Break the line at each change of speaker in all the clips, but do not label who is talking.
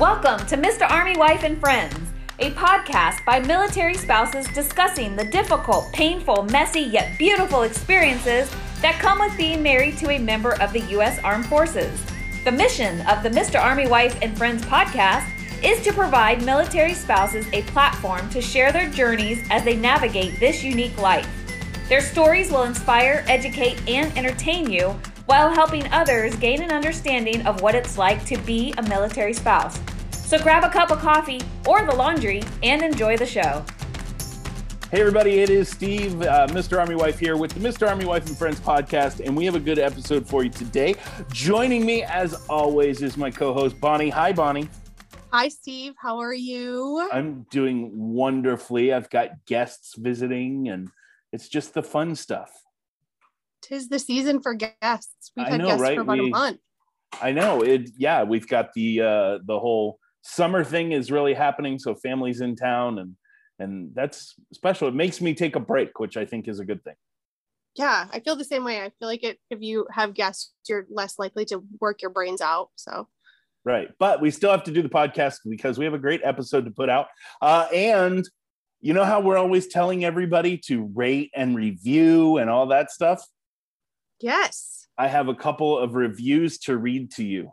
Welcome to Mr. Army Wife and Friends, a podcast by military spouses discussing the difficult, painful, messy, yet beautiful experiences that come with being married to a member of the U.S. Armed Forces. The mission of the Mr. Army Wife and Friends podcast is to provide military spouses a platform to share their journeys as they navigate this unique life. Their stories will inspire, educate, and entertain you while helping others gain an understanding of what it's like to be a military spouse. So grab a cup of coffee or the laundry and enjoy the show.
Hey, everybody, it is Steve, uh, Mr. Army Wife here with the Mr. Army Wife and Friends podcast, and we have a good episode for you today. Joining me, as always, is my co host, Bonnie. Hi, Bonnie.
Hi, Steve. How are you?
I'm doing wonderfully. I've got guests visiting, and it's just the fun stuff
tis the season for guests. We've had know, guests right? for about we, a month.
I know it. Yeah, we've got the uh, the whole summer thing is really happening. So families in town, and and that's special. It makes me take a break, which I think is a good thing.
Yeah, I feel the same way. I feel like it, if you have guests, you're less likely to work your brains out. So
right, but we still have to do the podcast because we have a great episode to put out, uh, and you know how we're always telling everybody to rate and review and all that stuff
Yes.
I have a couple of reviews to read to you.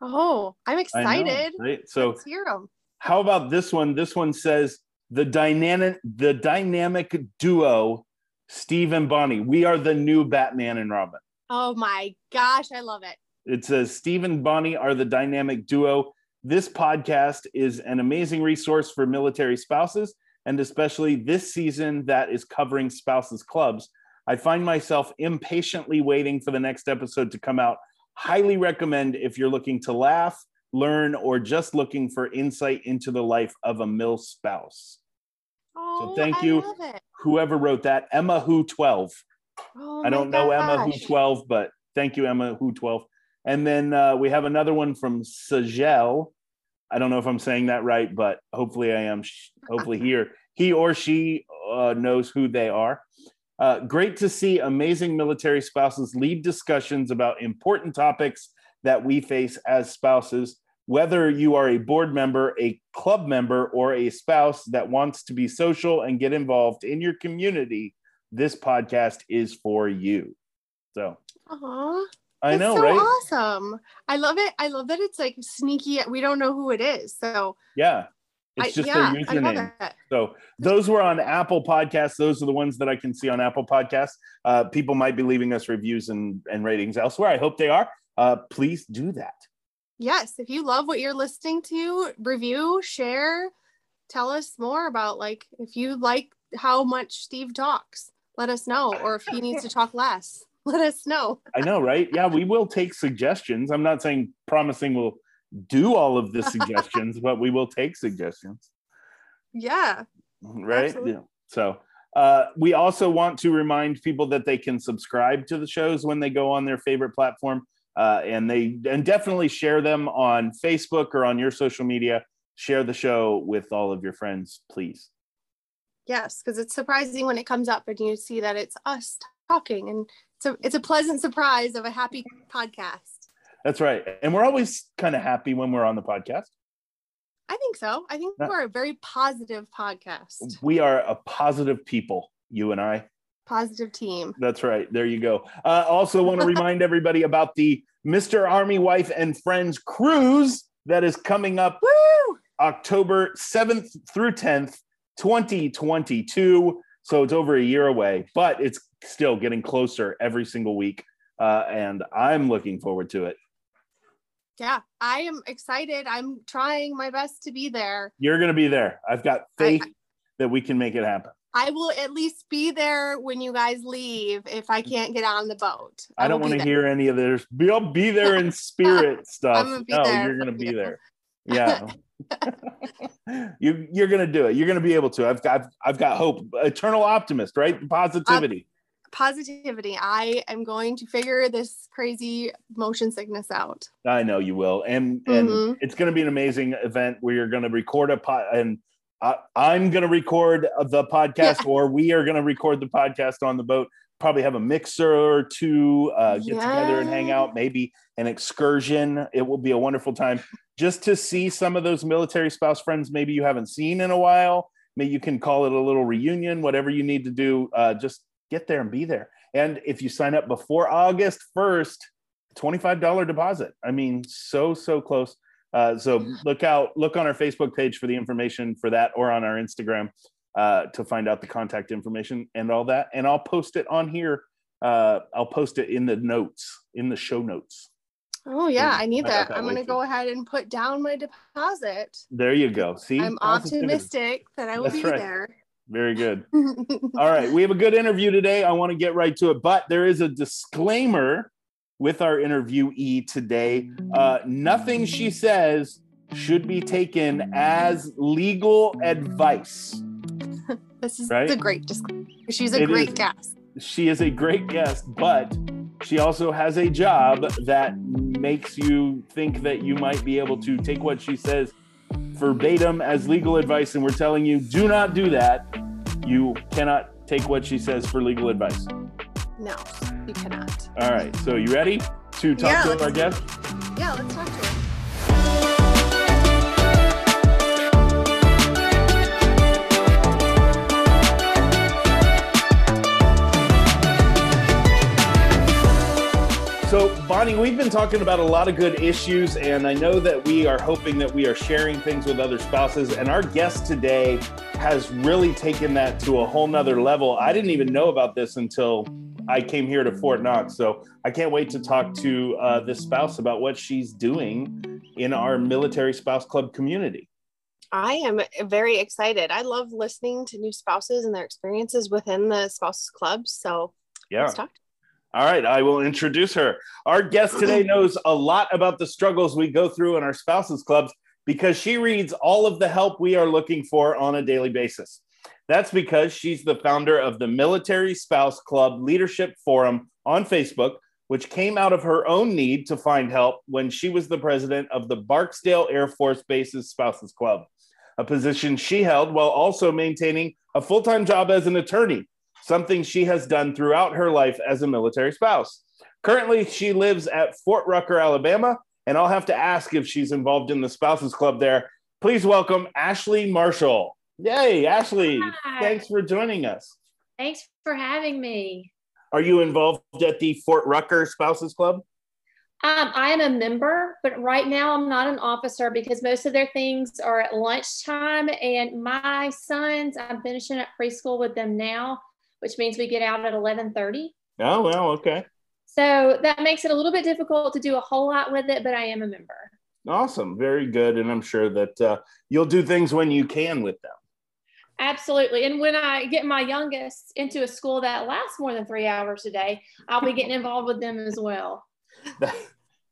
Oh, I'm excited.
Know, right? So
Let's hear them.
How about this one? This one says the dynamic the dynamic duo Steve and Bonnie. We are the new Batman and Robin.
Oh my gosh, I love it.
It says Steve and Bonnie are the dynamic duo. This podcast is an amazing resource for military spouses and especially this season that is covering spouses clubs I find myself impatiently waiting for the next episode to come out. Highly recommend if you're looking to laugh, learn, or just looking for insight into the life of a mill spouse.
Oh,
so thank
I
you, whoever wrote that. Emma Who 12.
Oh,
I don't know Emma Who 12, but thank you, Emma Who 12. And then uh, we have another one from Sajel. I don't know if I'm saying that right, but hopefully I am. Hopefully here he or she uh, knows who they are. Uh, great to see amazing military spouses lead discussions about important topics that we face as spouses. Whether you are a board member, a club member, or a spouse that wants to be social and get involved in your community, this podcast is for you. So,
Aww.
I know,
so
right?
Awesome. I love it. I love that it's like sneaky. We don't know who it is. So,
yeah. It's just I, yeah, their username. So those were on Apple Podcasts. Those are the ones that I can see on Apple Podcasts. Uh, people might be leaving us reviews and, and ratings elsewhere. I hope they are. Uh, please do that.
Yes. If you love what you're listening to, review, share, tell us more about like if you like how much Steve talks, let us know. Or if he needs to talk less, let us know.
I know, right? Yeah, we will take suggestions. I'm not saying promising we'll do all of the suggestions, but we will take suggestions.
Yeah.
Right. Absolutely. Yeah. So uh, we also want to remind people that they can subscribe to the shows when they go on their favorite platform, uh, and they and definitely share them on Facebook or on your social media. Share the show with all of your friends, please.
Yes, because it's surprising when it comes up and you see that it's us talking, and so it's a pleasant surprise of a happy podcast.
That's right. And we're always kind of happy when we're on the podcast.
I think so. I think we're a very positive podcast.
We are a positive people, you and I.
Positive team.
That's right. There you go. Uh, also, want to remind everybody about the Mr. Army Wife and Friends cruise that is coming up
Woo!
October 7th through 10th, 2022. So it's over a year away, but it's still getting closer every single week. Uh, and I'm looking forward to it
yeah, I am excited. I'm trying my best to be there.
You're going to be there. I've got faith I, that we can make it happen.
I will at least be there when you guys leave if I can't get on the boat.
I, I don't want to hear any of this. I'll be there in spirit stuff. no, there. you're going to be there. Yeah. you you're going to do it. You're going to be able to. I've got I've, I've got hope. Eternal optimist, right? Positivity
positivity. I am going to figure this crazy motion sickness out.
I know you will. And and mm-hmm. it's going to be an amazing event where you're going to record a pot and I, I'm going to record the podcast, yeah. or we are going to record the podcast on the boat. Probably have a mixer or two, uh, get yeah. together and hang out. Maybe an excursion. It will be a wonderful time just to see some of those military spouse friends. Maybe you haven't seen in a while. Maybe you can call it a little reunion. Whatever you need to do, uh, just get there and be there. And if you sign up before August 1st, $25 deposit. I mean, so, so close. Uh, so look out, look on our Facebook page for the information for that or on our Instagram uh, to find out the contact information and all that. And I'll post it on here. Uh, I'll post it in the notes, in the show notes.
Oh yeah, I need that. that I'm gonna go ahead and put down my deposit.
There you go. See,
I'm optimistic that I will That's be right. there.
Very good. All right, we have a good interview today. I want to get right to it, but there is a disclaimer with our interviewee today. Uh, nothing she says should be taken as legal advice.
this is right? a great disclaimer. She's a it great is, guest.
She is a great guest, but she also has a job that makes you think that you might be able to take what she says verbatim as legal advice, and we're telling you do not do that. You cannot take what she says for legal advice.
No, you cannot.
All right. So you ready to talk yeah, to our guest?
Yeah, let's talk to her.
So, Bonnie, we've been talking about a lot of good issues, and I know that we are hoping that we are sharing things with other spouses. And our guest today has really taken that to a whole nother level. I didn't even know about this until I came here to Fort Knox. So, I can't wait to talk to uh, this spouse about what she's doing in our military spouse club community.
I am very excited. I love listening to new spouses and their experiences within the spouses club. So,
yeah. let's talk. All right, I will introduce her. Our guest today knows a lot about the struggles we go through in our spouses clubs because she reads all of the help we are looking for on a daily basis. That's because she's the founder of the Military Spouse Club Leadership Forum on Facebook, which came out of her own need to find help when she was the president of the Barksdale Air Force Base's Spouses Club, a position she held while also maintaining a full time job as an attorney something she has done throughout her life as a military spouse. Currently, she lives at Fort Rucker, Alabama, and I'll have to ask if she's involved in the spouses club there. Please welcome Ashley Marshall. Yay, Ashley. Hi. Thanks for joining us.
Thanks for having me.
Are you involved at the Fort Rucker Spouses Club?
Um, I am a member, but right now I'm not an officer because most of their things are at lunchtime. And my sons, I'm finishing up preschool with them now which means we get out at 11:30.
Oh well, okay.
So that makes it a little bit difficult to do a whole lot with it, but I am a member.
Awesome, very good, and I'm sure that uh, you'll do things when you can with them.
Absolutely, and when I get my youngest into a school that lasts more than three hours a day, I'll be getting involved with them as well.
That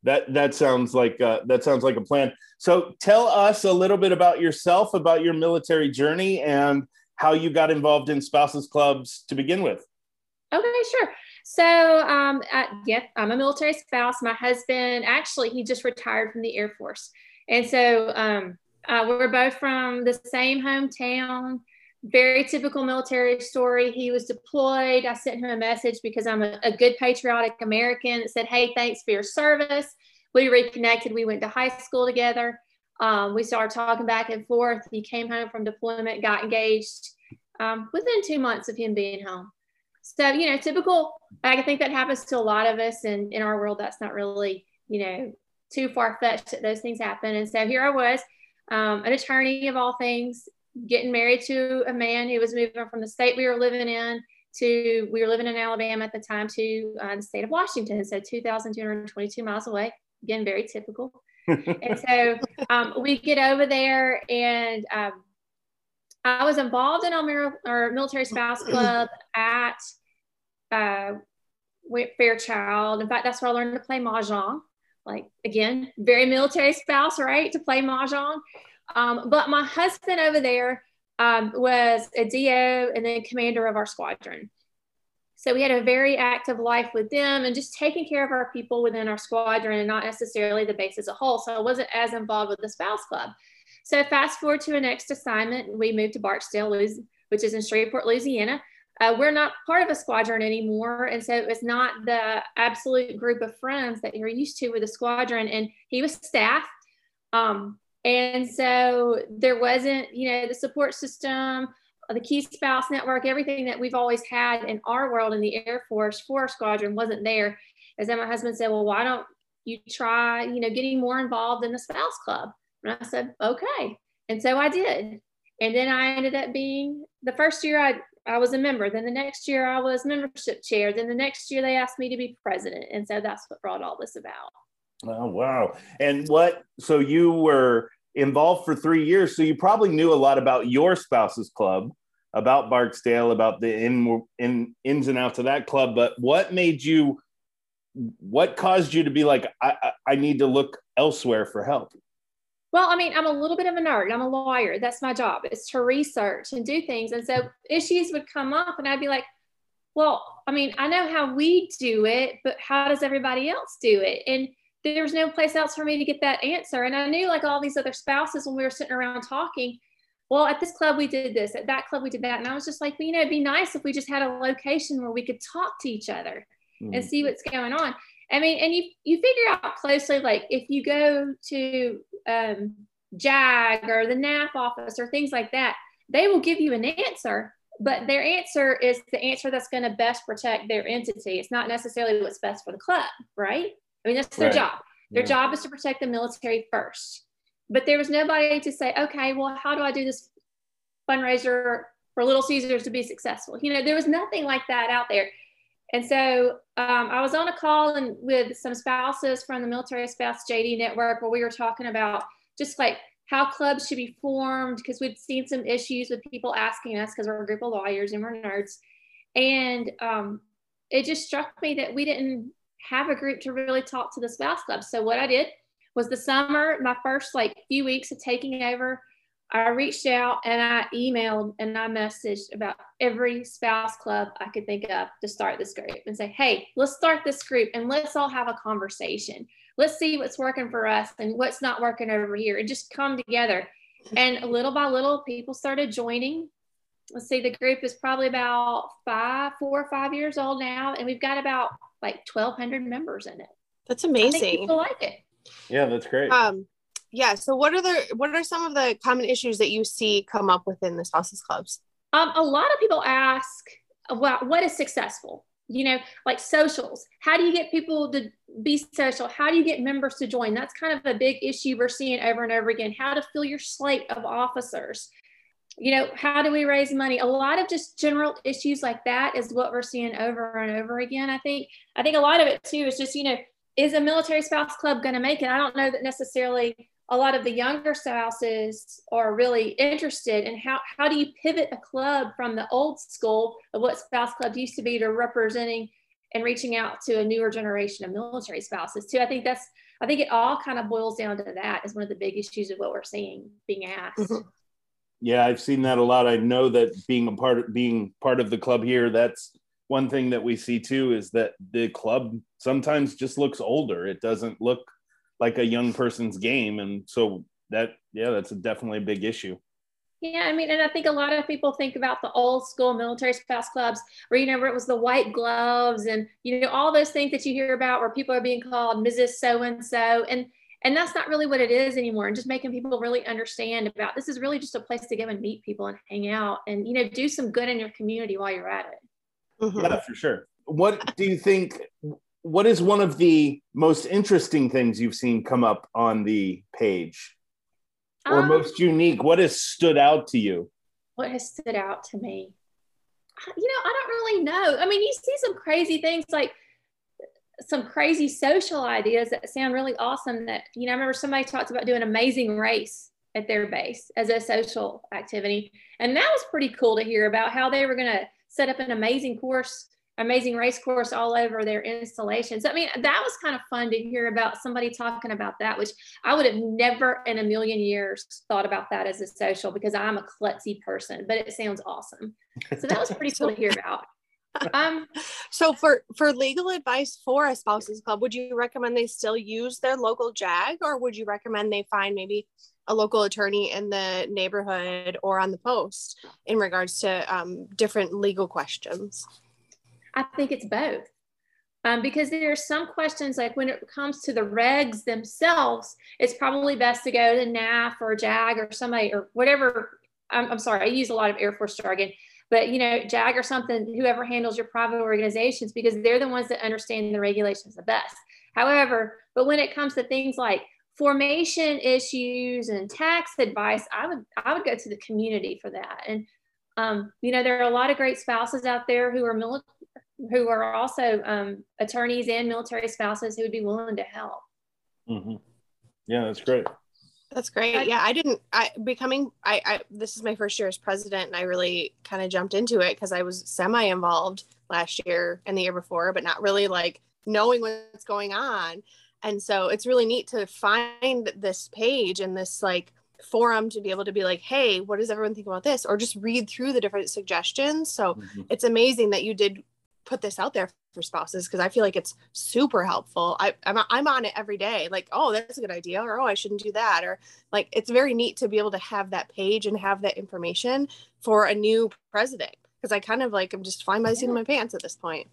that, that sounds like uh, that sounds like a plan. So tell us a little bit about yourself, about your military journey, and how you got involved in spouses clubs to begin with.
Okay, sure. So, um, yeah, I'm a military spouse. My husband, actually, he just retired from the Air Force. And so um, uh, we're both from the same hometown. Very typical military story. He was deployed. I sent him a message because I'm a, a good patriotic American that said, Hey, thanks for your service. We reconnected. We went to high school together. Um, we started talking back and forth. He came home from deployment, got engaged um, within two months of him being home. So, you know, typical, I think that happens to a lot of us. And in our world, that's not really, you know, too far fetched that those things happen. And so here I was, um, an attorney of all things, getting married to a man who was moving from the state we were living in to, we were living in Alabama at the time to uh, the state of Washington. So 2,222 miles away. Again, very typical and so um, we get over there and um, I was involved in our, our military spouse club at uh, Fairchild. In fact, that's where I learned to play mahjong. Like again, very military spouse, right? To play mahjong. Um, but my husband over there um, was a DO and then commander of our squadron. So we had a very active life with them and just taking care of our people within our squadron and not necessarily the base as a whole. So I wasn't as involved with the spouse club. So fast forward to a next assignment, we moved to Barksdale, which is in Shreveport, Louisiana. Uh, we're not part of a squadron anymore. And so it was not the absolute group of friends that you're used to with a squadron. And he was staff. Um, and so there wasn't, you know, the support system, the key spouse network, everything that we've always had in our world in the Air Force for our squadron wasn't there. As then my husband said, well, why don't you try, you know, getting more involved in the spouse club? And I said, okay. And so I did. And then I ended up being the first year I, I was a member. Then the next year I was membership chair. Then the next year they asked me to be president. And so that's what brought all this about.
Oh, wow. And what, so you were involved for three years. So you probably knew a lot about your spouse's club, about Barksdale, about the in, in ins and outs of that club. But what made you, what caused you to be like, I, I, need to look elsewhere for help?
Well, I mean, I'm a little bit of a nerd. I'm a lawyer. That's my job. is to research and do things. And so issues would come up, and I'd be like, well, I mean, I know how we do it, but how does everybody else do it? And there was no place else for me to get that answer. And I knew, like all these other spouses, when we were sitting around talking, well, at this club we did this, at that club we did that. And I was just like, well, you know, it'd be nice if we just had a location where we could talk to each other mm-hmm. and see what's going on. I mean, and you you figure out closely, like if you go to um, JAG or the NAF office or things like that, they will give you an answer, but their answer is the answer that's going to best protect their entity. It's not necessarily what's best for the club, right? I mean, that's their right. job. Their yeah. job is to protect the military first. But there was nobody to say, okay, well, how do I do this fundraiser for Little Caesars to be successful? You know, there was nothing like that out there. And so um, I was on a call and with some spouses from the Military Spouse JD Network where we were talking about just like how clubs should be formed because we'd seen some issues with people asking us because we're a group of lawyers and we're nerds. And um, it just struck me that we didn't have a group to really talk to the spouse club. So what I did was the summer, my first like few weeks of taking over I reached out and I emailed and I messaged about every spouse club I could think of to start this group and say, hey, let's start this group and let's all have a conversation. Let's see what's working for us and what's not working over here and just come together. And little by little, people started joining. Let's see, the group is probably about five, four or five years old now, and we've got about like 1,200 members in it.
That's amazing.
people like it.
Yeah, that's great.
Um, yeah so what are the what are some of the common issues that you see come up within the spouses clubs
um, a lot of people ask well what is successful you know like socials how do you get people to be social how do you get members to join that's kind of a big issue we're seeing over and over again how to fill your slate of officers you know how do we raise money a lot of just general issues like that is what we're seeing over and over again i think i think a lot of it too is just you know is a military spouse club going to make it i don't know that necessarily a lot of the younger spouses are really interested in how, how do you pivot a club from the old school of what spouse club used to be to representing and reaching out to a newer generation of military spouses too. I think that's I think it all kind of boils down to that as one of the big issues of what we're seeing being asked. Mm-hmm.
Yeah, I've seen that a lot. I know that being a part of being part of the club here, that's one thing that we see too is that the club sometimes just looks older. It doesn't look like a young person's game and so that yeah that's a definitely a big issue
yeah, I mean, and I think a lot of people think about the old school military spouse clubs where, you know, it was the white gloves and, you know, all those things that you hear about where people are being called Mrs. So and so. And and that's not really what it is anymore. And just making people really understand about this is really just a place to go and meet people and hang out and, you know, do some good in your community while you're at it.
Mm-hmm. Yeah, for sure. What do you think what is one of the most interesting things you've seen come up on the page or um, most unique what has stood out to you
what has stood out to me you know i don't really know i mean you see some crazy things like some crazy social ideas that sound really awesome that you know i remember somebody talked about doing amazing race at their base as a social activity and that was pretty cool to hear about how they were going to set up an amazing course amazing race course all over their installations. I mean, that was kind of fun to hear about somebody talking about that, which I would have never in a million years thought about that as a social because I'm a klutzy person, but it sounds awesome. So that was pretty cool to hear about.
Um, so for for legal advice for a spouses club, would you recommend they still use their local JAG, or would you recommend they find maybe a local attorney in the neighborhood or on the post in regards to um, different legal questions?
I think it's both. Um, because there are some questions like when it comes to the regs themselves, it's probably best to go to NAF or JAG or somebody or whatever. I'm, I'm sorry, I use a lot of Air Force jargon, but you know, JAG or something, whoever handles your private organizations, because they're the ones that understand the regulations the best. However, but when it comes to things like formation issues and tax advice, I would I would go to the community for that. And um, you know, there are a lot of great spouses out there who are military who are also um, attorneys and military spouses who would be willing to help.
Mm-hmm. Yeah, that's great.
That's great. Yeah, I didn't. I becoming. I. I this is my first year as president, and I really kind of jumped into it because I was semi involved last year and the year before, but not really like knowing what's going on. And so it's really neat to find this page and this like forum to be able to be like, hey, what does everyone think about this? Or just read through the different suggestions. So mm-hmm. it's amazing that you did put this out there for spouses because I feel like it's super helpful. I, I'm, I'm on it every day. Like, oh, that's a good idea, or oh, I shouldn't do that, or like it's very neat to be able to have that page and have that information for a new president because I kind of like I'm just flying by the seat of my pants at this point.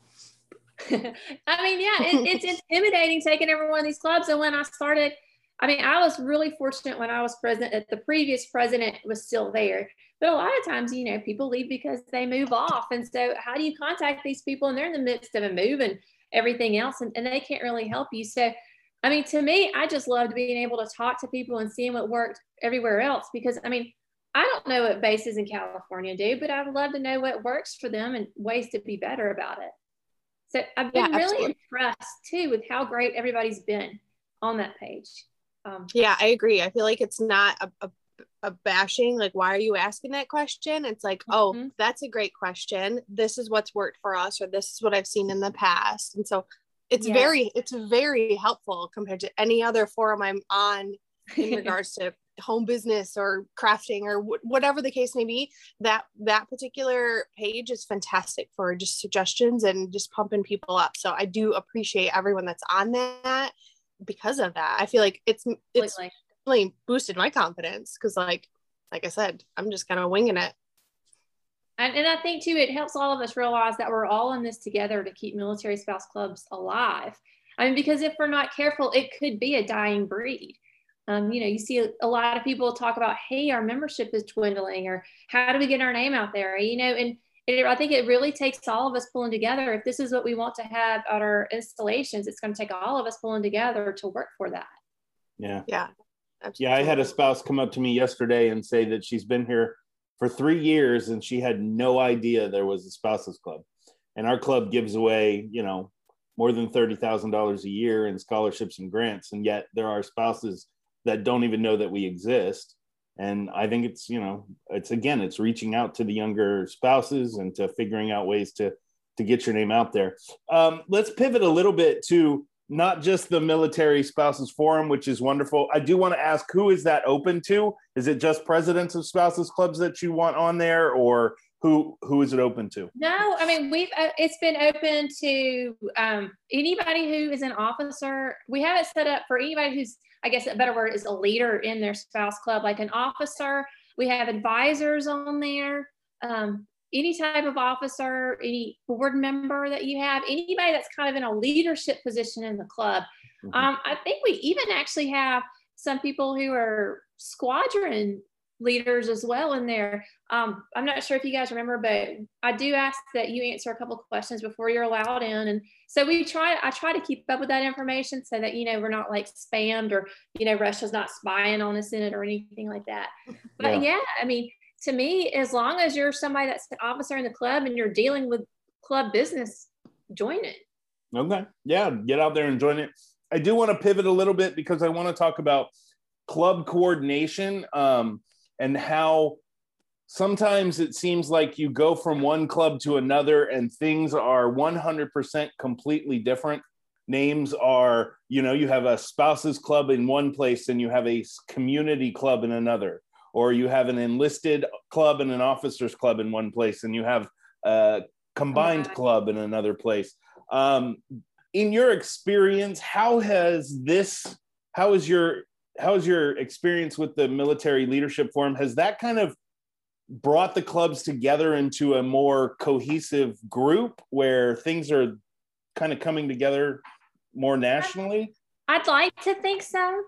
I mean, yeah, it, it's intimidating taking every one of these clubs. And when I started, I mean, I was really fortunate when I was president that the previous president was still there but a lot of times, you know, people leave because they move off. And so, how do you contact these people? And they're in the midst of a move and everything else, and, and they can't really help you. So, I mean, to me, I just loved being able to talk to people and seeing what worked everywhere else because, I mean, I don't know what bases in California do, but I'd love to know what works for them and ways to be better about it. So I've been yeah, really impressed too with how great everybody's been on that page.
Um, yeah, I agree. I feel like it's not a, a a bashing like why are you asking that question? It's like oh mm-hmm. that's a great question. This is what's worked for us or this is what i've seen in the past. And so it's very it's very helpful compared to any other forum i'm on in regards to home business or crafting or w- whatever the case may be. That that particular page is fantastic for just suggestions and just pumping people up. So i do appreciate everyone that's on that because of that i feel like it's it's like, really boosted my confidence because like like I said, I'm just kind of winging it.
And, and I think too, it helps all of us realize that we're all in this together to keep military spouse clubs alive. I mean, because if we're not careful, it could be a dying breed. Um, you know, you see a, a, lot of people talk about, hey, our membership is dwindling, or how do we get our name out there? You know, and it, I think it really takes all of us pulling together. If this is what we want to have at our installations, it's going to take all of us pulling together to work for that.
Yeah.
Yeah.
Absolutely. Yeah, I had a spouse come up to me yesterday and say that she's been here for three years and she had no idea there was a spouses club. And our club gives away, you know, more than $30,000 a year in scholarships and grants. And yet there are spouses that don't even know that we exist. And I think it's, you know, it's again, it's reaching out to the younger spouses and to figuring out ways to to get your name out there. Um, let's pivot a little bit to not just the military spouses forum which is wonderful. I do want to ask who is that open to? Is it just presidents of spouses clubs that you want on there or who who is it open to?
No i mean we've uh, it's been open to um, anybody who is an officer. We have it set up for anybody who's i guess a better word is a leader in their spouse club like an officer we have advisors on there um, any type of officer, any board member that you have, anybody that's kind of in a leadership position in the club. Mm-hmm. Um, I think we even actually have some people who are squadron leaders as well in there. Um, I'm not sure if you guys remember, but I do ask that you answer a couple questions before you're allowed in. And so we try, I try to keep up with that information so that, you know, we're not like spammed or, you know, Russia's not spying on us in it or anything like that. But yeah, yeah I mean, to me, as long as you're somebody that's an officer in the club and you're dealing with club business, join it.
Okay. Yeah, get out there and join it. I do want to pivot a little bit because I want to talk about club coordination um, and how sometimes it seems like you go from one club to another and things are 100% completely different. Names are, you know, you have a spouses club in one place and you have a community club in another or you have an enlisted club and an officers club in one place and you have a combined club in another place. Um, in your experience, how has this? How is your how is your experience with the military leadership forum? Has that kind of brought the clubs together into a more cohesive group where things are kind of coming together more nationally?
I'd like to think so.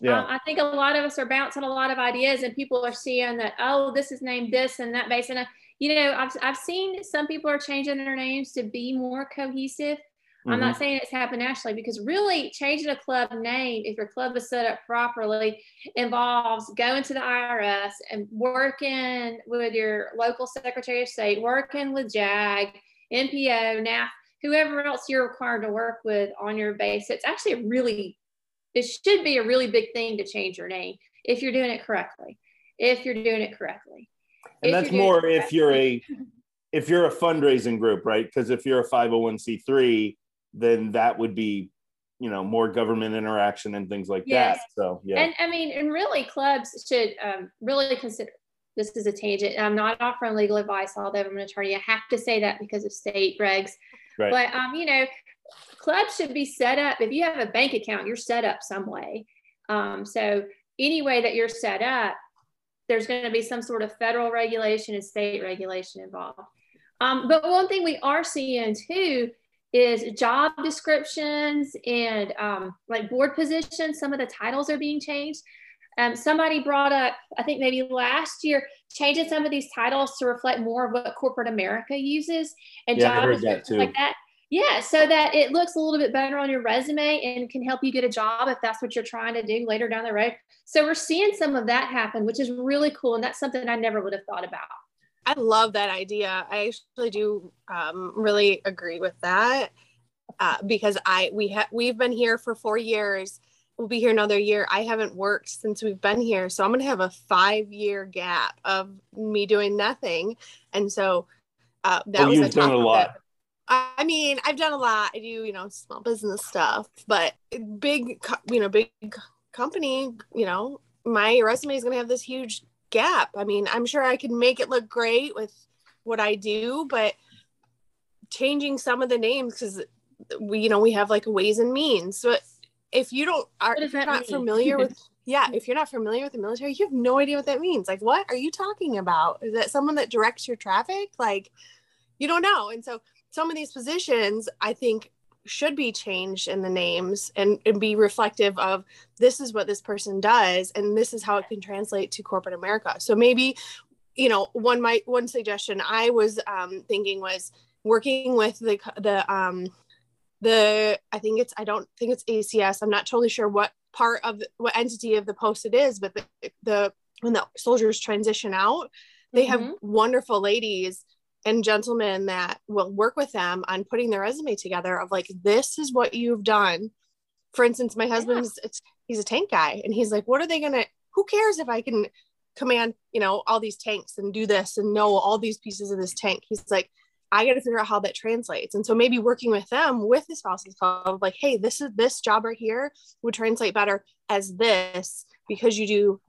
Yeah.
Um, I think a lot of us are bouncing a lot of ideas, and people are seeing that oh, this is named this and that base. And uh, you know, I've I've seen some people are changing their names to be more cohesive. I'm
Mm-hmm.
not saying it's happened nationally because really changing a club name, if your club is set up properly, involves going to the IRS and working with your local Secretary of State, working with JAG, NPO, NAF, whoever else you're required to work with on your base. It's actually a really, it should be a really big thing to change your name if you're doing it correctly. If you're doing it correctly.
and
If
that's more if you're a if you're a fundraising group right because if you're a 501c3 then that would be you know more government interaction and things like
Yes.
that so yeah
And I mean, and really, clubs should um, really consider. This is a tangent. I'm not offering legal advice, although I'm an attorney. I have to say that because of state regs.
Right.
But um, you know, clubs should be set up. If you have a bank account, you're set up some way. Um, so any way that you're set up, there's going to be some sort of federal regulation and state regulation involved. Um, but one thing we are seeing too is job descriptions and um, like board positions. Some of the titles are being changed. Um, somebody brought up, I think maybe last year, changing some of these titles to reflect more of what corporate America uses and
Yeah,
job
heard that
like that. Yeah, so that it looks a little bit better on your resume and can help you get a job if that's what you're trying to do later down the road. So we're seeing some of that happen, which is really cool. And that's something I never would have thought about.
I love that idea. I actually do um, really agree with that uh, because I we have we've been here for four years. We'll be here another year. I haven't worked since we've been here, so I'm gonna have a five year gap of me doing nothing. And so uh, that
Oh,
was
you've
a
done a lot.
I mean, I've done a lot. I do, you know, small business stuff, but big, you know, big company, you know, my resume is going to have this huge gap. I mean, I'm sure I can make it look great with what I do, but changing some of the names because we, you know, we have like ways and means. So if you don't are if you're not
mean?
familiar with yeah, if you're not familiar with the military, you have no idea what that means. Like, what are you talking about? Is that someone that directs your traffic? Like, you don't know. And so some of these positions I think should be changed in the names and, and be reflective of this is what this person does and this is how it can translate to corporate America. So maybe, you know, one my one suggestion I was um, thinking was working with the the um the I think it's I don't think it's ACS. I'm not totally sure what part of the- what entity of the post it is, but the, the when the soldiers transition out, they have
Mhm.
wonderful ladies and gentlemen that will work with them on putting their resume together of like this is what you've done. For instance, my husband's it's, he's a tank guy and he's like, what are they gonna? Who cares if I can command you know all these tanks and do this and know all these pieces of this tank? He's like, I got to figure out how that translates. And so maybe working with them with the spouses club, like, hey, this is this job right here would translate better as this because you do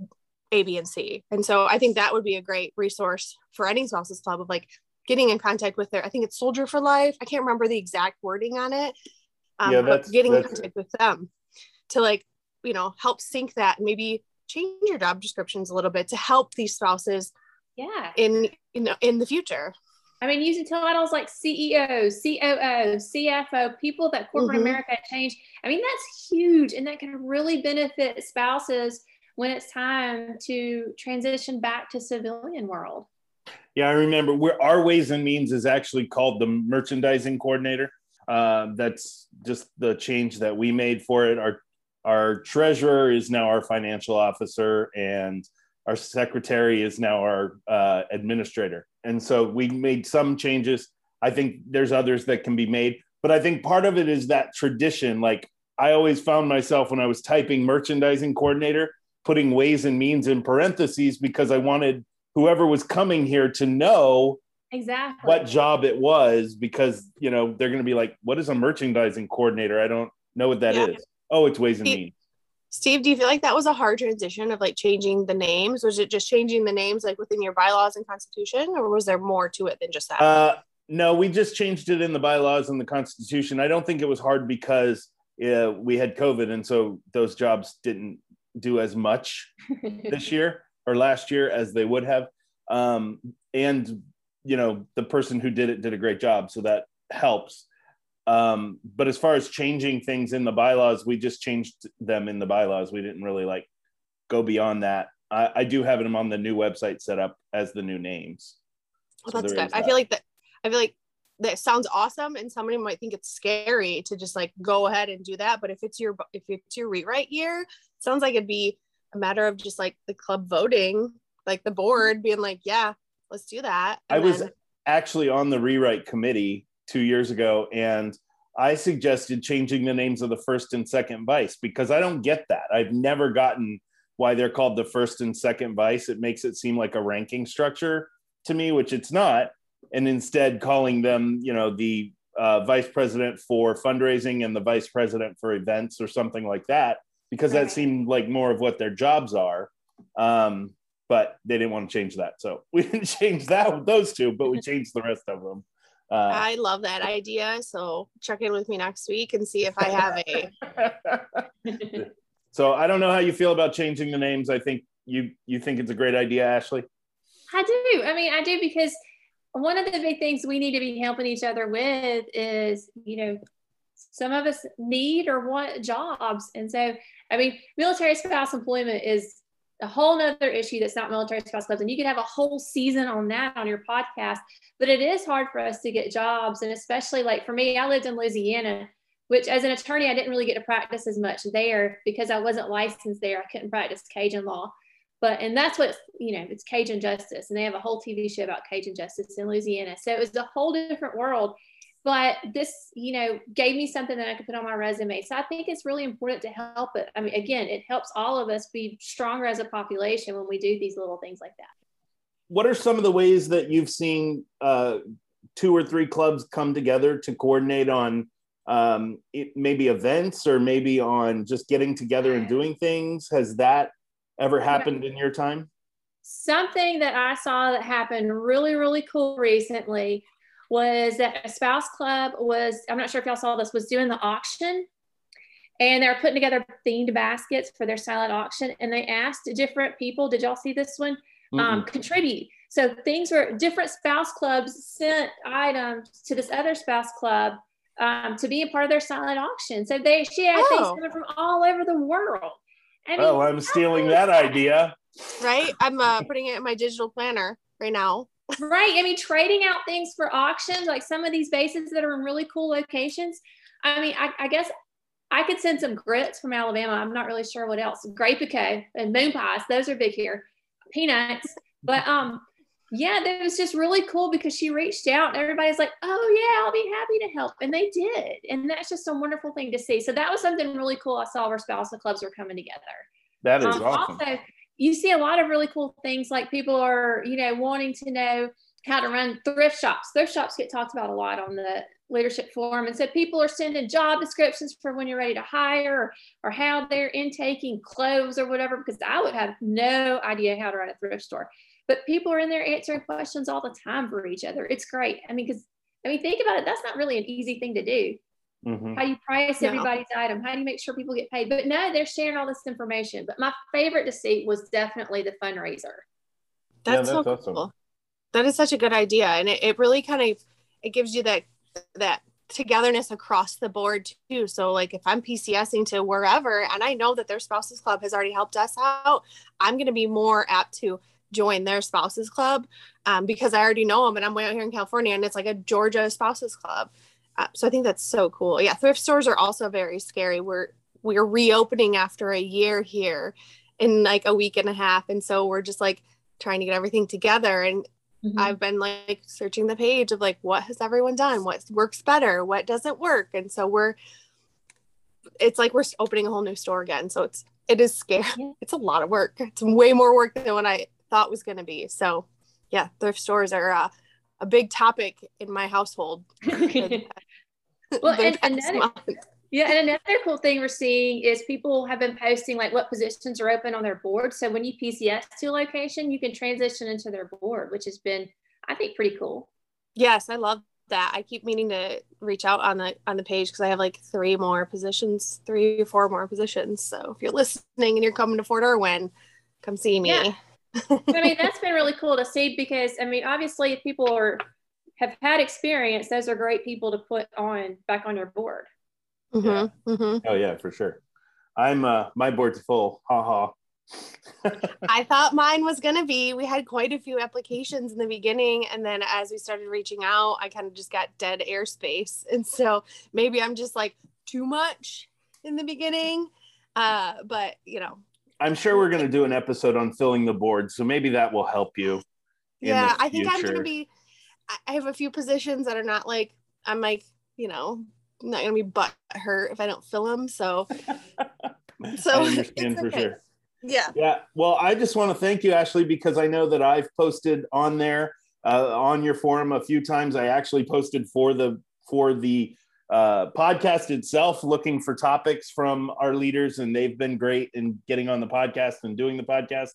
A, B, and C. And so I think that would be a great resource for any spouses club of like getting in contact with their, I think it's Soldier for Life. I can't remember the exact wording on it. Um,
Yeah,
but
that's-
getting in
that's-
contact with them to like, you know, help sync that maybe change your job descriptions a little bit to help these spouses
Yeah.
in, you know, in the future.
I mean, using titles like CEO, COO, CFO, people that corporate
Mhm.
America changed. I mean, that's huge. And that can really benefit spouses when it's time to transition back to civilian world.
Yeah, I remember. Where our Ways and Means is actually called the merchandising coordinator. Uh, that's just the change that we made for it. Our our treasurer is now our financial officer, and our secretary is now our uh, administrator. And so we made some changes. I think there's others that can be made, but I think part of it is that tradition. Like I always found myself when I was typing merchandising coordinator, putting Ways and Means in parentheses because I wanted whoever was coming here to know
Exactly.
what job it was because you know they're going to be like what is a merchandising coordinator i don't know what that is.
Yeah.
oh it's ways and
Steve-
means
Steve, do you feel like that was a hard transition of like changing the names? Was it just changing the names like within your bylaws and constitution, or was there more to it than just that?
uh, No, we just changed it in the bylaws and the Constitution. I don't think it was hard because uh, we had COVID, and so those jobs didn't do as much this year or last year as they would have. Um, and you know, the person who did it did a great job, so that helps. Um, but as far as changing things in the bylaws, we just changed them in the bylaws. We didn't really like go beyond that. I, I do have them on the new website set up as the new names.
Well, so that's good. That. I feel like that. I feel like that sounds awesome, and somebody might think it's scary to just like go ahead and do that. But if it's your if it's your rewrite year, sounds like it'd be a matter of just like the club voting, like the board being like, yeah, let's do that.
And I was then- actually on the rewrite committee two years ago, and I suggested changing the names of the first and second vice because I don't get that. I've never gotten why they're called the first and second vice. It makes it seem like a ranking structure to me, which it's not. And instead, calling them, you know, the uh, vice president for fundraising and the vice president for events or something like that, because right. that seemed like more of what their jobs are. Um, but they didn't want to change that, so we didn't change that with those two, but we changed the rest of them.
Uh, I love that idea. So check in with me next week and see if I have
a. so I don't know how you feel about changing the names. I think you you think it's a great idea, Ashley.
I do. I mean, I do because one of the big things we need to be helping each other with is, you know, some of us need or want jobs. And so, I mean, military spouse employment is a whole nother issue that's not military spouse clubs. And you could have a whole season on that on your podcast, but it is hard for us to get jobs. And especially like for me, I lived in Louisiana, which as an attorney, I didn't really get to practice as much there because I wasn't licensed there. I couldn't practice Cajun law. But, and that's what, you know, it's Cajun justice. And they have a whole TV show about Cajun justice in Louisiana. So it was a whole different world but this you know gave me something that i could put on my resume. So i think it's really important to help it. I mean again it helps all of us be stronger as a population when we do these little things like that.
What are some of the ways that you've seen uh, two or three clubs come together to coordinate on um, it, maybe events or maybe on just getting together and doing things? Has that ever happened in your time?
Something that i saw that happened really really cool recently was that a spouse club was, I'm not sure if y'all saw this, was doing the auction and they were putting together themed baskets for their silent auction. And they asked different people, did y'all see this one? Um, contribute. So things were different spouse clubs sent items to this other spouse club um, to be a part of their silent auction. So they she had oh. things coming from all over the world.
I mean, oh, I'm stealing that idea.
Right, I'm uh, putting it in my digital planner right now
right. I mean, trading out things for auctions, like some of these bases that are in really cool locations. I mean, I, I guess I could send some grits from Alabama. I'm not really sure what else. Grape and moon pies, those are big here. Peanuts. But um, yeah, that was just really cool because she reached out and everybody's like, oh yeah, I'll be happy to help. And they did. And that's just a wonderful thing to see. So that was something really cool. I saw where spousal clubs were coming together.
That is um, awesome.
Also, you see a lot of really cool things like people are, you know, wanting to know how to run thrift shops. Thrift shops get talked about a lot on the leadership forum. And so people are sending job descriptions for when you're ready to hire or, or how they're intaking clothes or whatever, because I would have no idea how to run a thrift store. But people are in there answering questions all the time for each other. It's great. I mean, because I mean, think about it. That's not really an easy thing to do. Mm-hmm. How do you price no. everybody's item? How do you make sure people get paid? But no, they're sharing all this information. But my favorite deceit was definitely the fundraiser.
That's, yeah, that's so awesome. cool. That is such a good idea. And it, it really kind of it gives you that that togetherness across the board too. So like if I'm PCSing to wherever and I know that their spouses club has already helped us out, I'm gonna be more apt to join their spouses club um, because I already know them and I'm way out here in California and it's like a Georgia spouses club. Uh, so I think that's so cool. Yeah, thrift stores are also very scary. We're we're reopening after a year here in like a week and a half, and so we're just like trying to get everything together. And mm-hmm. I've been like searching the page of like what has everyone done, what works better, what doesn't work, and so we're it's like we're opening a whole new store again. So it's it is scary. It's a lot of work. It's way more work than what I thought was going to be. So yeah, thrift stores are uh, a big topic in my household.
well, and another, yeah, and another cool thing we're seeing is people have been posting like what positions are open on their board. So when you PCS to a location, you can transition into their board, which has been, I think, pretty cool.
Yes, I love that. I keep meaning to reach out on the on the page because I have like three more positions, three or four more positions. So if you're listening and you're coming to Fort Irwin, come see me.
Yeah. I mean, that's been really cool to see because I mean, obviously, if people are have had experience, those are great people to put on back on your board.
Mm-hmm, mm-hmm.
Oh yeah, for sure. I'm uh my board's full. Ha ha.
I thought mine was gonna be. We had quite a few applications in the beginning, and then as we started reaching out, I kind of just got dead airspace, and so maybe I'm just like too much in the beginning. Uh, but you know,
I'm sure we're gonna do an episode on filling the board, so maybe that will help you.
Yeah, I think I'm gonna be. I have a few positions that are not like I'm like you know I'm not gonna be butt hurt if I don't fill them. So, so
for sure.
Yeah.
Yeah. Well, I just want to thank you, Ashley, because I know that I've posted on there uh, on your forum a few times. I actually posted for the for the uh, podcast itself, looking for topics from our leaders, and they've been great in getting on the podcast and doing the podcast.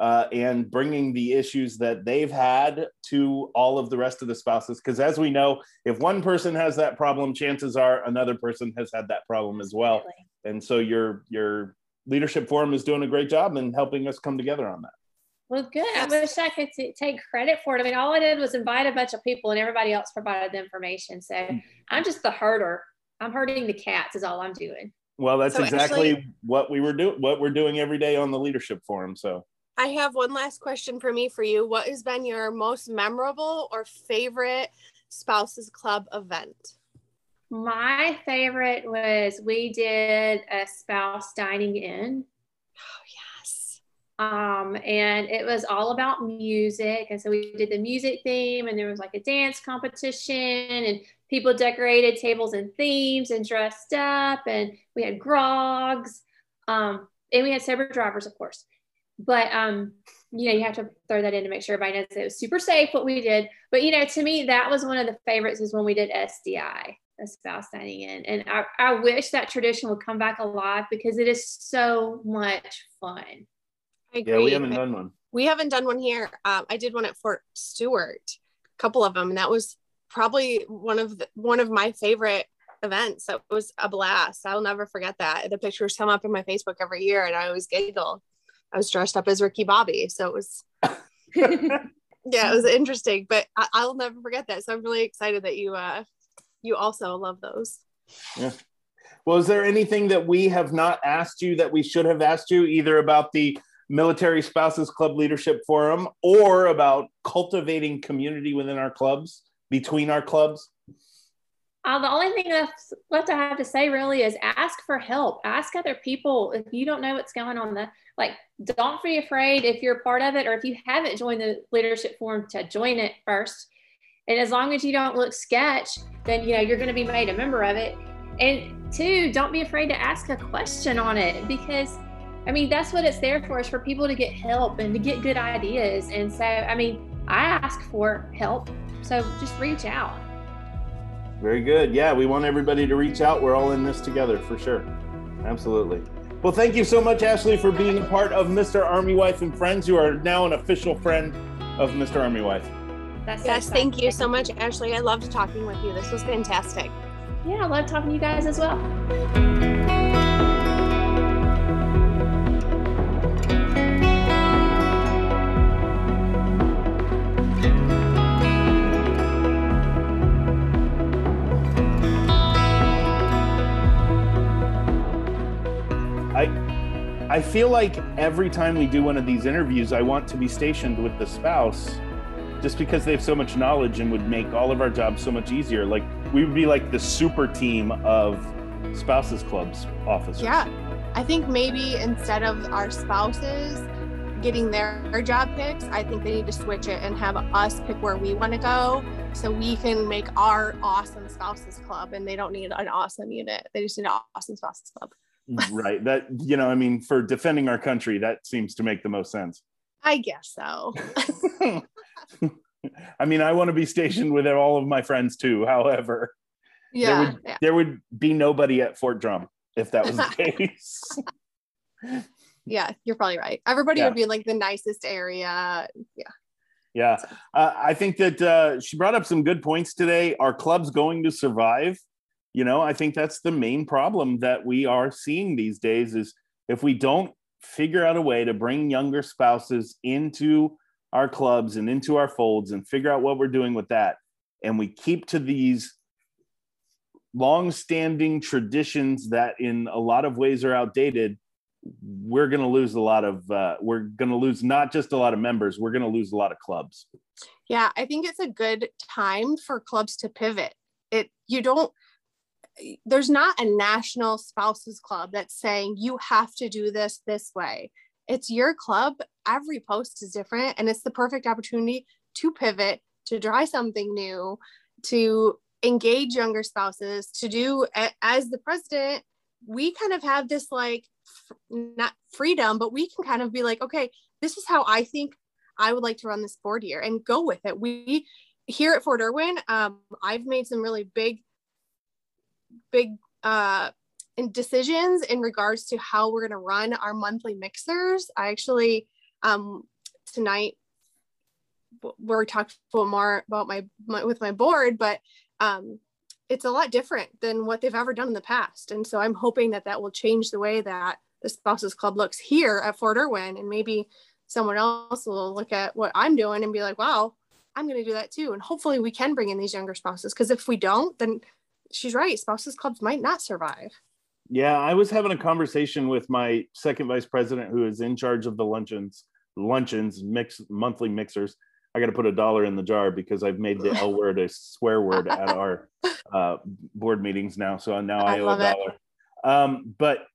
Uh, and bringing the issues that they've had to all of the rest of the spouses. Because as we know, if one person has that problem, chances are another person has had that problem as well. And so your your leadership forum is doing a great job in helping us come together on that.
Well, good. I wish I could t- take credit for it. I mean, all I did was invite a bunch of people, and everybody else provided the information. So I'm just the herder. I'm herding the cats. Is all I'm doing.
Well, that's
So
exactly
Ashley-
what we were doing, what we're doing every day on the leadership forum. So
I have one last question for me for you. What has been your most memorable or favorite spouses club event?
My favorite was we did a spouse dining in.
Oh yes.
um and it was all about music and so we did the music theme and there was like a dance competition and people decorated tables and themes and dressed up and we had grogs um and we had sober drivers of course but um you know you have to throw that in to make sure everybody knows it was super safe what we did but you know to me that was one of the favorites is when we did sdi a spouse dining in and I, I wish that tradition would come back alive because it is so much fun
I agree.
yeah, we haven't done one.
We haven't done one here. Um, I did one at Fort Stewart, a couple of them, and that was probably one of the, one of my favorite events. That was a blast. I'll never forget that. The pictures come up in my Facebook every year, and I always giggle. I was dressed up as Ricky Bobby, so it was yeah, it was interesting. But I, I'll never forget that. So I'm really excited that you uh you also love those. Yeah.
Well, is there anything that we have not asked you that we should have asked you, either about the Military Spouses Club Leadership Forum or about cultivating community within our clubs, between our clubs?
Uh, the only thing that's left I have to say really is ask for help. Ask other people if you don't know what's going on. The like, don't be afraid if you're part of it or if you haven't joined the leadership forum to join it first. And as long as you don't look sketch, then you know you're going to be made a member of it. And two, don't be afraid to ask a question on it because I mean that's what it's there for is for people to get help and to get good ideas. And so I mean I ask for help, so just reach out.
Very good. Yeah, we want everybody to reach out. We're all in this together for sure. Absolutely. Well, thank you so much, Ashley, for being a part of Mr. Army Wife and Friends. You are now an official friend of Mr. Army Wife.
That's
Yes, thank you so much, Ashley. I loved talking with you. This was fantastic.
Yeah, I love talking to you guys as well.
I feel like every time we do one of these interviews, I want to be stationed with the spouse just because they have so much knowledge and would make all of our jobs so much easier. Like we would be like the super team of spouses clubs officers.
Yeah. I think maybe instead of our spouses getting their, their job picks, I think they need to switch it and have us pick where we want to go so we can make our awesome spouses club and they don't need an awesome unit. They just need an awesome spouses club.
Right. That you know, I mean, for defending our country, that seems to make the most sense.
I guess so.
I mean, I want to be stationed with all of my friends too. However,
Yeah.
would-
yeah.
there would be nobody at Fort Drum if that was the case.
Yeah, you're probably right. Everybody
Yeah.
would be in like the nicest area. Yeah.
Yeah, uh, I think that uh, she brought up some good points today. are club's going to survive. You know, I think that's the main problem that we are seeing these days is if we don't figure out a way to bring younger spouses into our clubs and into our folds and figure out what we're doing with that, and we keep to these long-standing traditions that in a lot of ways are outdated we're going to lose a lot of uh, we're going to lose not just a lot of members we're going to lose a lot of clubs.
Yeah i think it's a good time for clubs to pivot. It you don't there's not a national spouses club that's saying you have to do this this way it's your club every post is different and it's the perfect opportunity to pivot to try something new to engage younger spouses to do as the president we kind of have this like not freedom, but we can kind of be like, okay, this is how I think I would like to run this board here and go with it. We here at Fort Irwin, um, I've made some really big, big uh, decisions in regards to how we're going to run our monthly mixers. I actually um, tonight we're talking more about my, my with my board, but um, it's a lot different than what they've ever done in the past. And so I'm hoping that that will change the way that the spouses club looks here at Fort Irwin. And maybe someone else will look at what I'm doing and be like, wow, I'm going to do that too. And hopefully we can bring in these younger spouses. Because if we don't, then she's right. Spouses clubs might not survive.
Yeah, I was having a conversation with my second vice president who is in charge of the luncheons, luncheons, mix monthly mixers. I got to put a dollar in the jar because I've made the L word a swear word at our uh, board meetings now. So now I, I owe a dollar. Um, but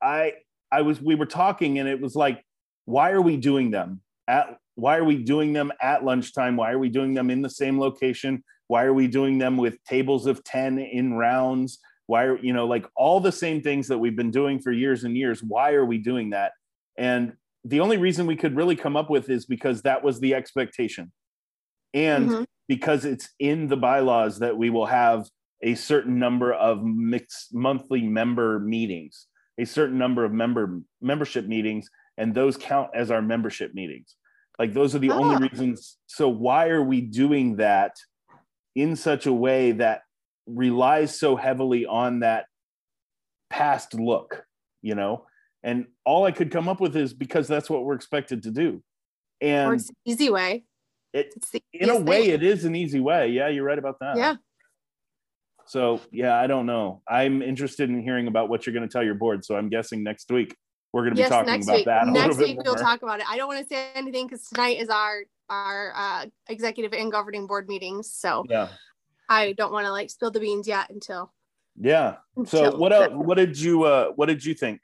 I I was we were talking and it was like, why are we doing them at why are we doing them at lunchtime? Why are we doing them in the same location? Why are we doing them with tables of 10 in rounds? Why are you know like all the same things that we've been doing for years and years? Why are we doing that? And the only reason we could really come up with is because that was the expectation. And mm-hmm. because it's in the bylaws that we will have a certain number of mixed monthly member meetings, a certain number of member membership meetings, and those count as our membership meetings. Like those are the oh. only reasons. So why are we doing that in such a way that relies so heavily on that past look, you know? And all I could come up with is because that's what we're expected to do. And
or it's easy way.
It, in a way, thing. it is an easy way. Yeah, you're right about that.
Yeah.
So yeah, I don't know. I'm interested in hearing about what you're going to tell your board. So I'm guessing next week we're going to yes, be talking about
week.
that.
next week we'll talk about it. I don't want to say anything because tonight is our our uh, executive and governing board meetings. So
yeah,
I don't want to like spill the beans yet until.
Yeah. Until so what else? What did you uh What did you think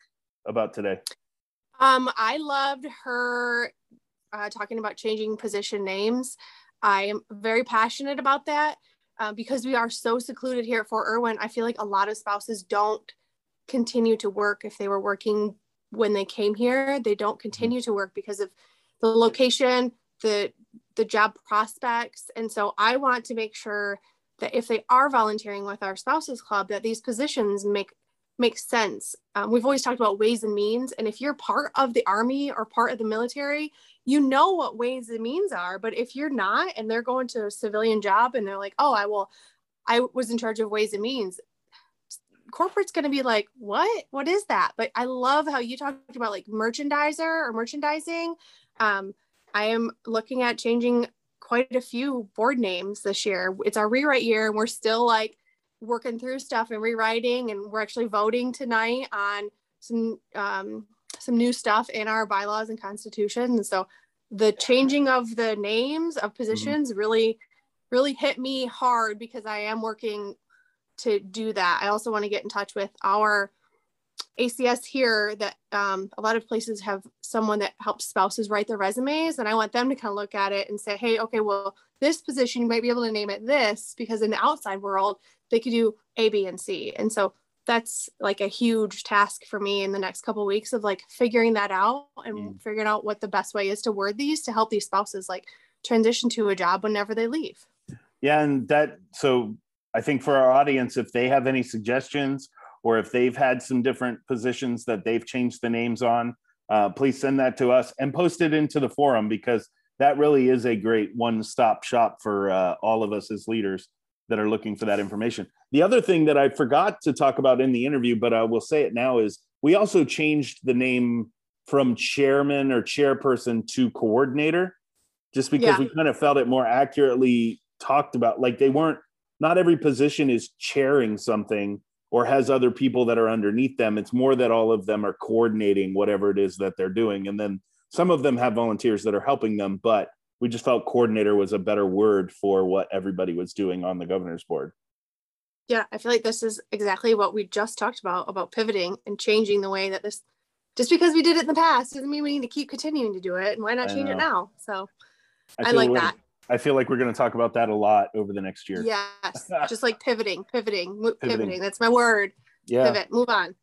about today?
Um, I loved her uh, talking about changing position names. I am very passionate about that uh, because we are so secluded here at Fort Irwin. I feel like a lot of spouses don't continue to work if they were working when they came here. They don't continue to work because of the location, the the job prospects, and so I want to make sure that if they are volunteering with our spouses club, that these positions make make sense. Um, we've always talked about ways and means. And if you're part of the army or part of the military, you know what ways and means are. But if you're not and they're going to a civilian job and they're like, oh, I will, I was in charge of ways and means, corporate's going to be like, what? What is that? But I love how you talked about like merchandiser or merchandising. Um, I am looking at changing quite a few board names this year. It's our rewrite year, and we're still like working through stuff and rewriting and we're actually voting tonight on some um, some new stuff in our bylaws and constitution and so the changing of the names of positions mm-hmm. really really hit me hard because i am working to do that i also want to get in touch with our acs here that um, a lot of places have someone that helps spouses write their resumes and i want them to kind of look at it and say hey okay well this position you might be able to name it this because in the outside world they could do A, B, and C. And so that's like a huge task for me in the next couple of weeks of like figuring that out and mm. figuring out what the best way is to word these to help these spouses like transition to a job whenever they leave.
Yeah, and that so I think for our audience, if they have any suggestions or if they've had some different positions that they've changed the names on, uh, please send that to us and post it into the forum because that really is a great one-stop shop for uh, all of us as leaders that are looking for that information. The other thing that I forgot to talk about in the interview, but I will say it now, is we also changed the name from chairman or chairperson to coordinator, just because yeah. we kind of felt it more accurately talked about. Like they weren't, not every position is chairing something or has other people that are underneath them. It's more that all of them are coordinating whatever it is that they're doing. And then some of them have volunteers that are helping them, but we just felt coordinator was a better word for what everybody was doing on the governor's board.
Yeah, I feel like this is exactly what we just talked about about pivoting and changing the way that this just because we did it in the past doesn't mean we need to keep continuing to do it and why not change it now so i, I like that
i feel like we're going to talk about that a lot over the next year.
Yes just like pivoting pivoting pivoting, pivoting. that's my word. Yeah. Pivot move on.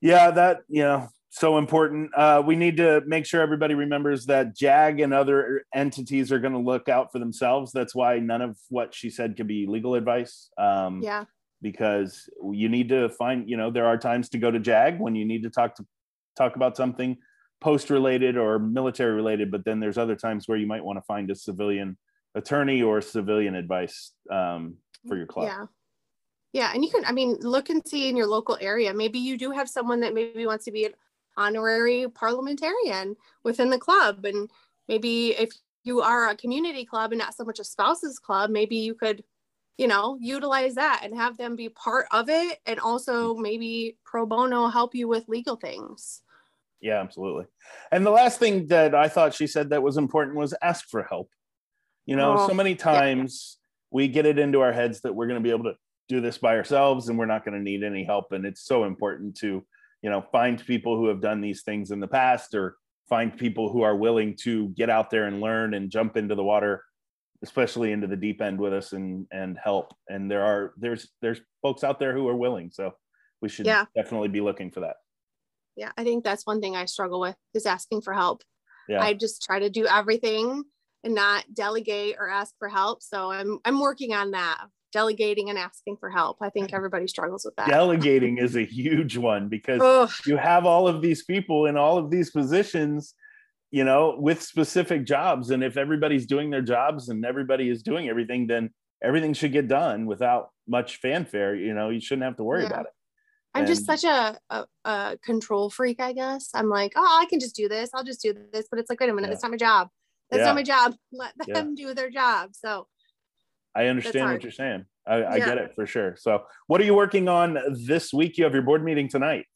Yeah that you know so important. Uh, we need to make sure everybody remembers that jag and other entities are going to look out for themselves. That's why none of what she said can be legal advice um,
yeah.
because you need to find you know there are times to go to jag when you need to talk to talk about something post related or military related, but then there's other times where you might want to find a civilian attorney or civilian advice um, for your club.
Yeah. Yeah. And you can, I mean, look and see in your local area. Maybe you do have someone that maybe wants to be an honorary parliamentarian within the club. And maybe if you are a community club and not so much a spouses club, maybe you could you know, utilize that and have them be part of it and also maybe pro bono help you with legal things.
Yeah, absolutely. And the last thing that I thought she said that was important was ask for help. You know, oh, so many times yeah. we get it into our heads that we're going to be able to do this by ourselves and we're not going to need any help. And it's so important to, you know, find people who have done these things in the past or find people who are willing to get out there and learn and jump into the water especially into the deep end with us and and help and there are there's there's folks out there who are willing so we should yeah. definitely be looking for that
yeah i think that's one thing i struggle with is asking for help yeah. i just try to do everything and not delegate or ask for help so i'm i'm working on that delegating and asking for help i think everybody struggles with that
delegating is a huge one because you have all of these people in all of these positions you know, with specific jobs. And if everybody's doing their jobs and everybody is doing everything, then everything should get done without much fanfare. You know, you shouldn't have to worry yeah. about it.
I'm and, just such a, a, a, control freak, I guess. I'm like, oh, I can just do this. I'll just do this. But it's like, wait a minute, yeah. that's not my job. That's yeah. not my job. Let them do their job. So
I understand what you're saying. I, I get it for sure. So what are you working on this week? You have your board meeting tonight.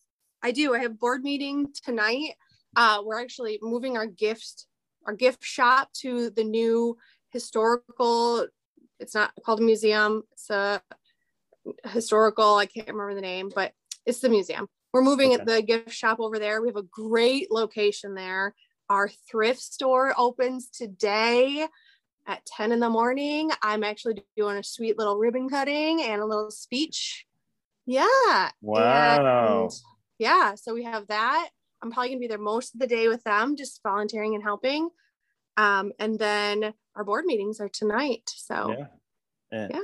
I do. I have board meeting tonight uh, we're actually moving our gift our gift shop to the new historical it's not called a museum it's a historical i can't remember the name but it's the museum we're moving okay. the gift shop over there we have a great location there our thrift store opens today at 10 in the morning i'm actually doing a sweet little ribbon cutting and a little speech yeah
wow
and yeah so we have that I'm probably gonna be there most of the day with them, just volunteering and helping. Um, and then our board meetings are tonight. So
yeah. Yeah.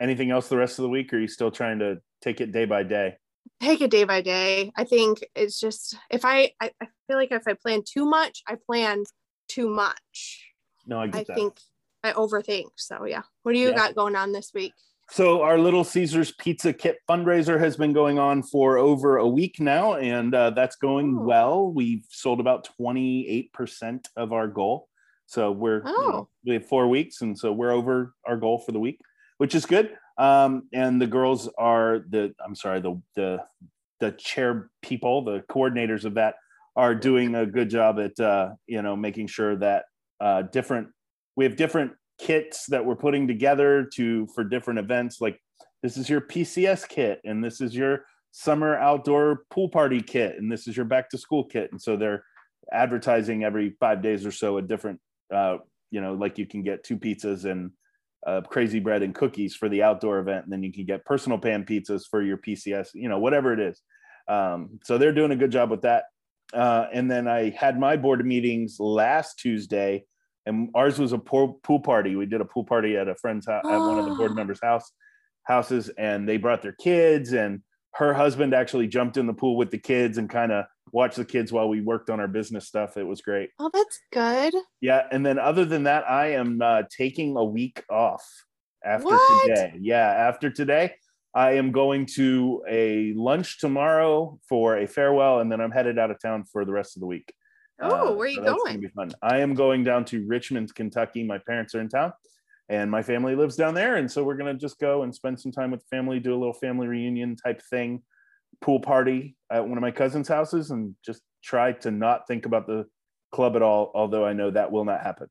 Anything else the rest of the week? Or are you still trying to take it day by day?
Take it day by day. I think it's just if I I, I feel like if I plan too much, I plan too much.
No, I get I
that. think I overthink. So yeah. What do you yeah. got going on this week?
So our Little Caesars Pizza Kit fundraiser has been going on for over a week now, and uh, that's going oh. well. We've sold about 28% of our goal. So we're oh. you know, we have four weeks, and so we're over our goal for the week, which is good. Um, and the girls are the I'm sorry the the the chair people, the coordinators of that are doing a good job at uh, you know making sure that uh, different we have different kits that we're putting together to for different events like this is your pcs kit and this is your summer outdoor pool party kit and this is your back to school kit and so they're advertising every five days or so a different uh, you know like you can get two pizzas and uh, crazy bread and cookies for the outdoor event and then you can get personal pan pizzas for your pcs you know whatever it is um, so they're doing a good job with that uh, and then i had my board meetings last tuesday and ours was a pool, pool party. We did a pool party at a friend's house, at one of the board members' house houses, and they brought their kids, and her husband actually jumped in the pool with the kids and kind of watch the kids while we worked on our business stuff. It was great.
Oh, that's good.
Yeah, and then other than that, I am uh, taking a week off after
What?
today. Yeah, after today, I am going to a lunch tomorrow for a farewell, and then I'm headed out of town for the rest of the week.
Oh,
Uh,
where are you
so that's gonna
going?
Be fun. I am going down to Richmond, Kentucky. My parents are in town, and my family lives down there, and so we're gonna just go and spend some time with the family, do a little family reunion type thing, pool party at one of my cousins' houses, and just try to not think about the club at all. Although I know that will not happen.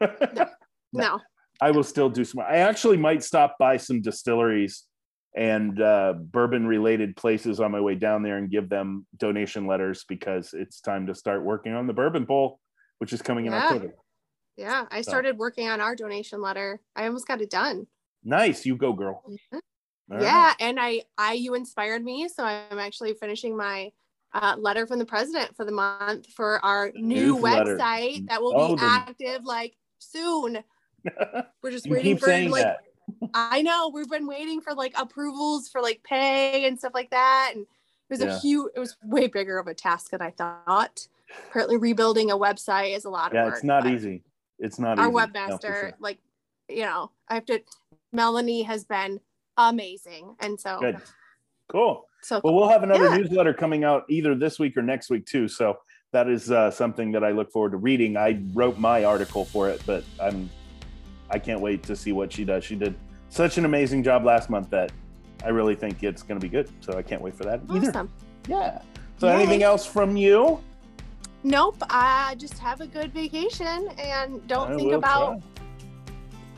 No.
I will still do some. I actually might stop by some distilleries and uh, bourbon related places on my way down there and give them donation letters because it's time to start working on the bourbon bowl, which is coming in
Yeah.
October.
Yeah, I
So.
started working on our donation letter. I almost got it done.
Nice, you go, girl. All right.
yeah, and I, I, you inspired me, so I'm actually finishing my uh, letter from the president for the month for our new
Newsletter.
website that will
Oh,
be active like soon. We're just waiting for like
that.
I know we've been waiting for like approvals for like pay and stuff like that. And it was
Yeah.
a huge, it was way bigger of a task than I thought. Apparently, rebuilding a website is a lot of work.
Yeah, it's not easy. It's not
Our
easy. No,
webmaster,
sure.
like, you know, I have to, Melanie has been amazing. And so,
Good. Cool.
so
Well, we'll have another
Yeah.
newsletter coming out either this week or next week too. So that is uh, something that I look forward to reading. I wrote my article for it, but I'm I can't wait to see what she does. She did such an amazing job last month that I really think it's going to be good. So I can't wait for that either. Yeah. So
Yay.
anything else from you?
Nope. I just have a good vacation and don't
I
think about,
try.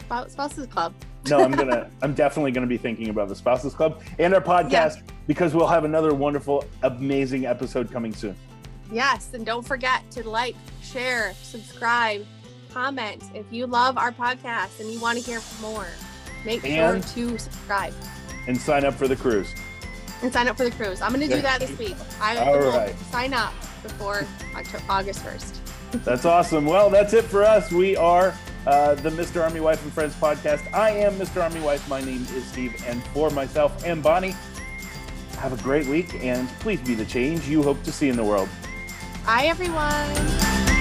about spouses club.
No, I'm gonna. I'm definitely gonna be thinking about the spouses club and our podcast because we'll have another wonderful, amazing episode coming soon.
Yes, and don't forget to like, share, subscribe, comment if you love our podcast and you want to hear more. Make
And-
sure to subscribe
And sign up for the cruise.
and sign up for the cruise. I'm going to do that this week. I
All
will
right.
sign up before August 1st.
That's awesome. Well, that's it for us. We are uh, the Mr. Army Wife and Friends podcast. I am Mr. Army Wife. My name is Steve. And for myself and Bonnie, have a great week and please be the change you hope to see in the world.
Bye, everyone.